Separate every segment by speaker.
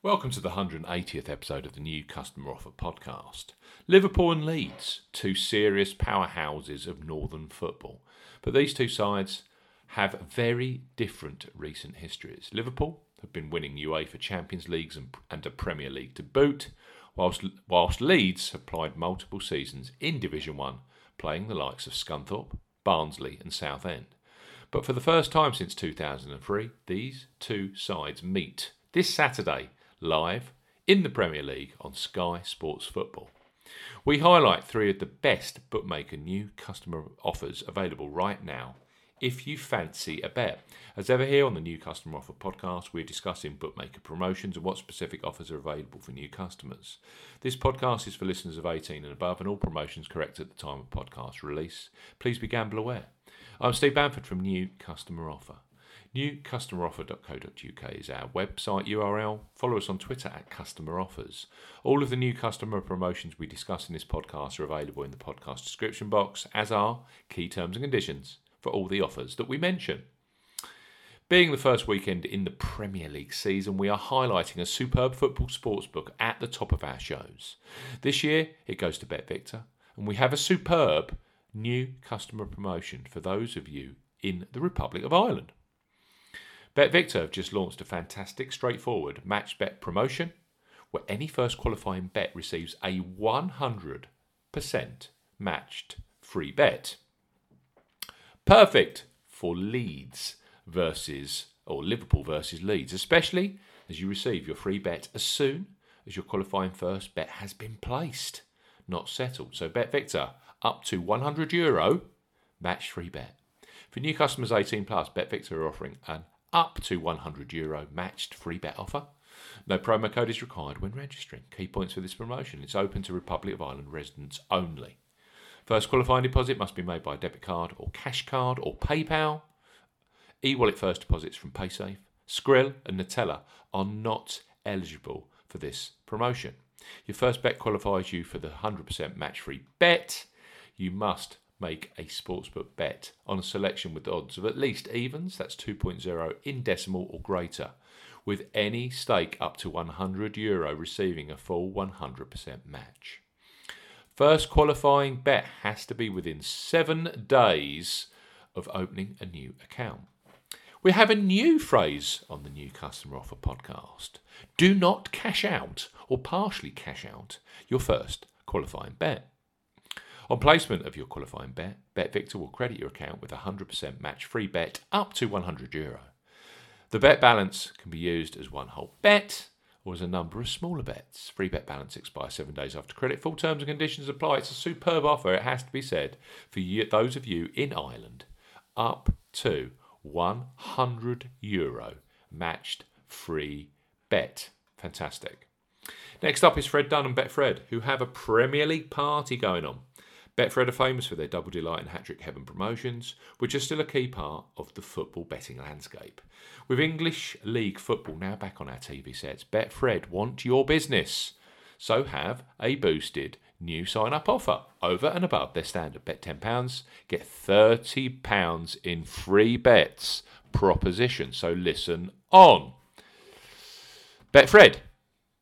Speaker 1: Welcome to the 180th episode of the new Customer Offer podcast. Liverpool and Leeds, two serious powerhouses of northern football. But these two sides have very different recent histories. Liverpool have been winning UEFA Champions Leagues and, and a Premier League to boot, whilst, whilst Leeds have played multiple seasons in Division 1, playing the likes of Scunthorpe, Barnsley, and Southend. But for the first time since 2003, these two sides meet this Saturday live in the Premier League on Sky Sports Football. We highlight three of the best bookmaker new customer offers available right now if you fancy a bet. As ever, here on the New Customer Offer podcast, we're discussing bookmaker promotions and what specific offers are available for new customers. This podcast is for listeners of 18 and above, and all promotions correct at the time of podcast release. Please be gamble aware. I'm Steve Bamford from New Customer Offer. NewCustomeroffer.co.uk is our website URL. Follow us on Twitter at Customer Offers. All of the new customer promotions we discuss in this podcast are available in the podcast description box, as are key terms and conditions for all the offers that we mention. Being the first weekend in the Premier League season, we are highlighting a superb football sportsbook at the top of our shows. This year, it goes to BetVictor, and we have a superb new customer promotion for those of you in the Republic of Ireland. BetVictor have just launched a fantastic, straightforward match bet promotion where any first qualifying bet receives a 100% matched free bet. Perfect for Leeds versus or Liverpool versus Leeds, especially as you receive your free bet as soon as your qualifying first bet has been placed, not settled. So BetVictor up to 100 euro match free bet. For new customers 18 plus, BetVictor are offering an up to 100 euro matched free bet offer. No promo code is required when registering. Key points for this promotion it's open to Republic of Ireland residents only. First qualifying deposit must be made by debit card or cash card or PayPal. E wallet first deposits from PaySafe, Skrill, and Neteller are not eligible for this promotion. Your first bet qualifies you for the 100% match free bet. You must make a sportsbook bet on a selection with odds of at least evens, that's 2.0 in decimal or greater, with any stake up to 100 euro receiving a full 100% match. First qualifying bet has to be within seven days of opening a new account. We have a new phrase on the new customer offer podcast. Do not cash out or partially cash out your first qualifying bet. On placement of your qualifying bet, BetVictor will credit your account with a 100% match free bet up to 100 euro. The bet balance can be used as one whole bet or as a number of smaller bets. Free bet balance expires seven days after credit. Full terms and conditions apply. It's a superb offer, it has to be said, for you, those of you in Ireland, up to 100 euro matched free bet. Fantastic. Next up is Fred Done and Betfred, who have a Premier League party going on. Betfred are famous for their double delight and hat trick heaven promotions, which are still a key part of the football betting landscape. With English League football now back on our TV sets, Betfred want your business. So have a boosted new sign up offer. Over and above their standard bet £10, get £30 in free bets proposition. So listen on. Betfred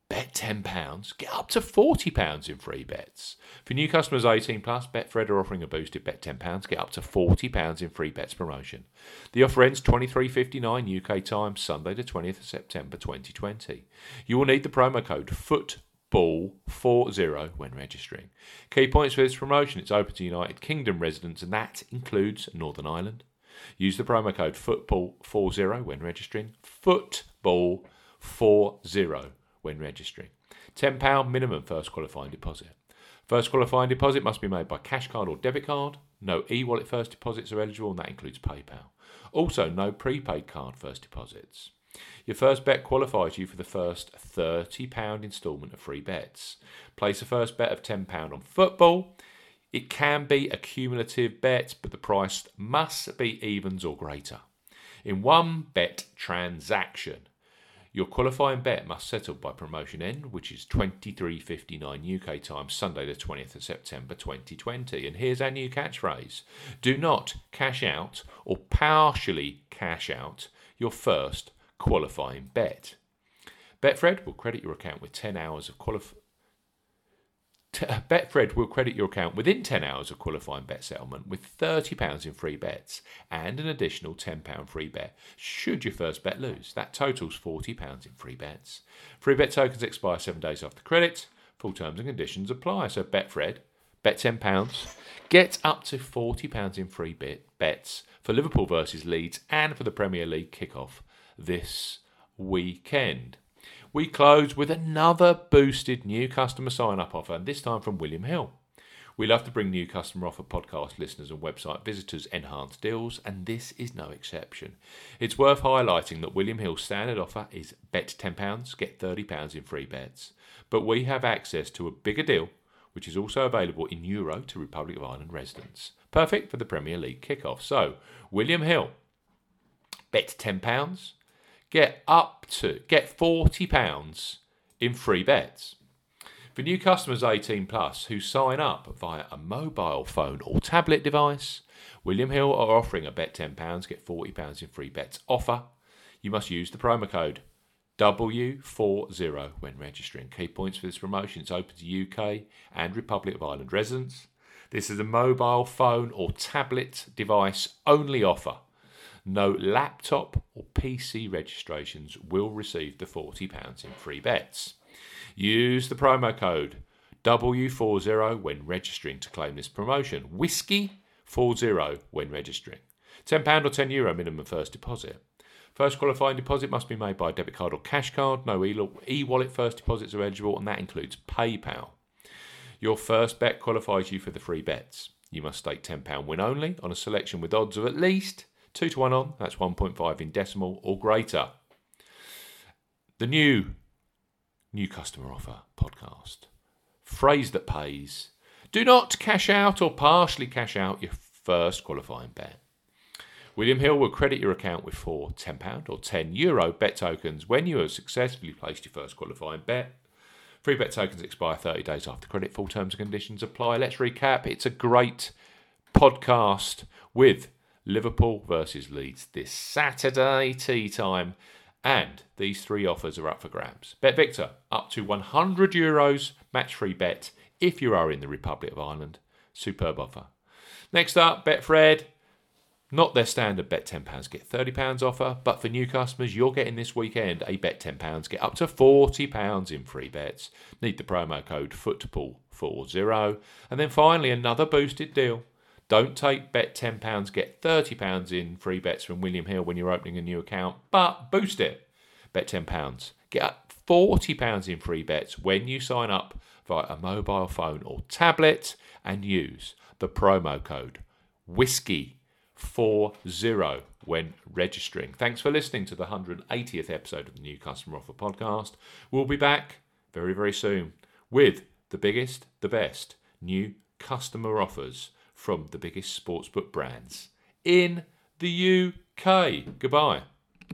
Speaker 1: Bet £10, get up to £40 in free bets. For new customers 18 plus, Betfred are offering a boosted bet £10, get up to £40 in free bets promotion. The offer ends 23.59 UK time, Sunday the 20th of September 2020. You will need the promo code FOOTBALL40 when registering. Key points for this promotion, it's open to United Kingdom residents and that includes Northern Ireland. Use the promo code FOOTBALL40 when registering. FOOTBALL40 when registering. £10 minimum first qualifying deposit. First qualifying deposit must be made by cash card or debit card. No e wallet first deposits are eligible, and that includes PayPal. Also, no prepaid card first deposits. Your first bet qualifies you for the first £30 instalment of free bets. Place a first bet of £10 on football. It can be a cumulative bet, but the price must be evens or greater. In one bet transaction, your qualifying bet must settle by promotion end, which is 23.59 UK time, Sunday the 20th of September 2020. And here's our new catchphrase Do not cash out or partially cash out your first qualifying bet. Betfred will credit your account with 10 hours of qualif- T- Uh, Betfred will credit your account within 10 hours of qualifying bet settlement with £30 in free bets and an additional £10 free bet should your first bet lose. That totals £40 in free bets. Free bet tokens expire seven days after credit. Full terms and conditions apply. So Betfred, bet £10, get up to £40 in free bet bets for Liverpool versus Leeds and for the Premier League kickoff this weekend. We close with another boosted new customer sign up offer, and this time from William Hill. We love to bring new customer offer podcast listeners and website visitors enhanced deals, and this is no exception. It's worth highlighting that William Hill's standard offer is bet £10, get £30 in free bets. But we have access to a bigger deal, which is also available in Euro to Republic of Ireland residents. Perfect for the Premier League kickoff. So, William Hill, bet £10, get up to get £40 in free bets. For new customers 18 plus who sign up via a mobile phone or tablet device, William Hill are offering a bet £10, get £40 in free bets offer. You must use the promo code W40 when registering. Key points for this promotion it's open to UK and Republic of Ireland residents. This is a mobile phone or tablet device only offer. No laptop or PC registrations will receive the £40 in free bets. Use the promo code W40 when registering to claim this promotion. Whiskey 40 when registering. £10 or €10 Euro minimum first deposit. First qualifying deposit must be made by debit card or cash card. No e wallet first deposits are eligible, and that includes PayPal. Your first bet qualifies you for the free bets. You must stake £10 win only on a selection with odds of at least 2 to 1 on, that's 1.5 in decimal or greater. The new new customer offer podcast. Phrase that pays. Do not cash out or partially cash out your first qualifying bet. William Hill will credit your account with four £10 or €10 Euro bet tokens when you have successfully placed your first qualifying bet. Free bet tokens expire 30 days after credit. Full terms and conditions apply. Let's recap. It's a great podcast with Liverpool versus Leeds this Saturday, tea time. And these three offers are up for grabs. Bet Victor, up to 100 euros match free bet if you are in the Republic of Ireland. Superb offer. Next up, Betfred, not their standard bet £10, get £30 offer, but for new customers, you're getting this weekend a bet £10, get up to £40 in free bets. Need the promo code FOOTBALL40. And then finally, another boosted deal. Don't take bet £10, get £30 in free bets from William Hill when you're opening a new account, but boost it. Bet £10, get £40 in free bets when you sign up via a mobile phone or tablet and use the promo code WHISKEY 40 when registering. Thanks for listening to the 180th episode of the New Customer Offer podcast. We'll be back very, very soon with the biggest, the best new customer offers from the biggest sportsbook brands in the UK. Goodbye.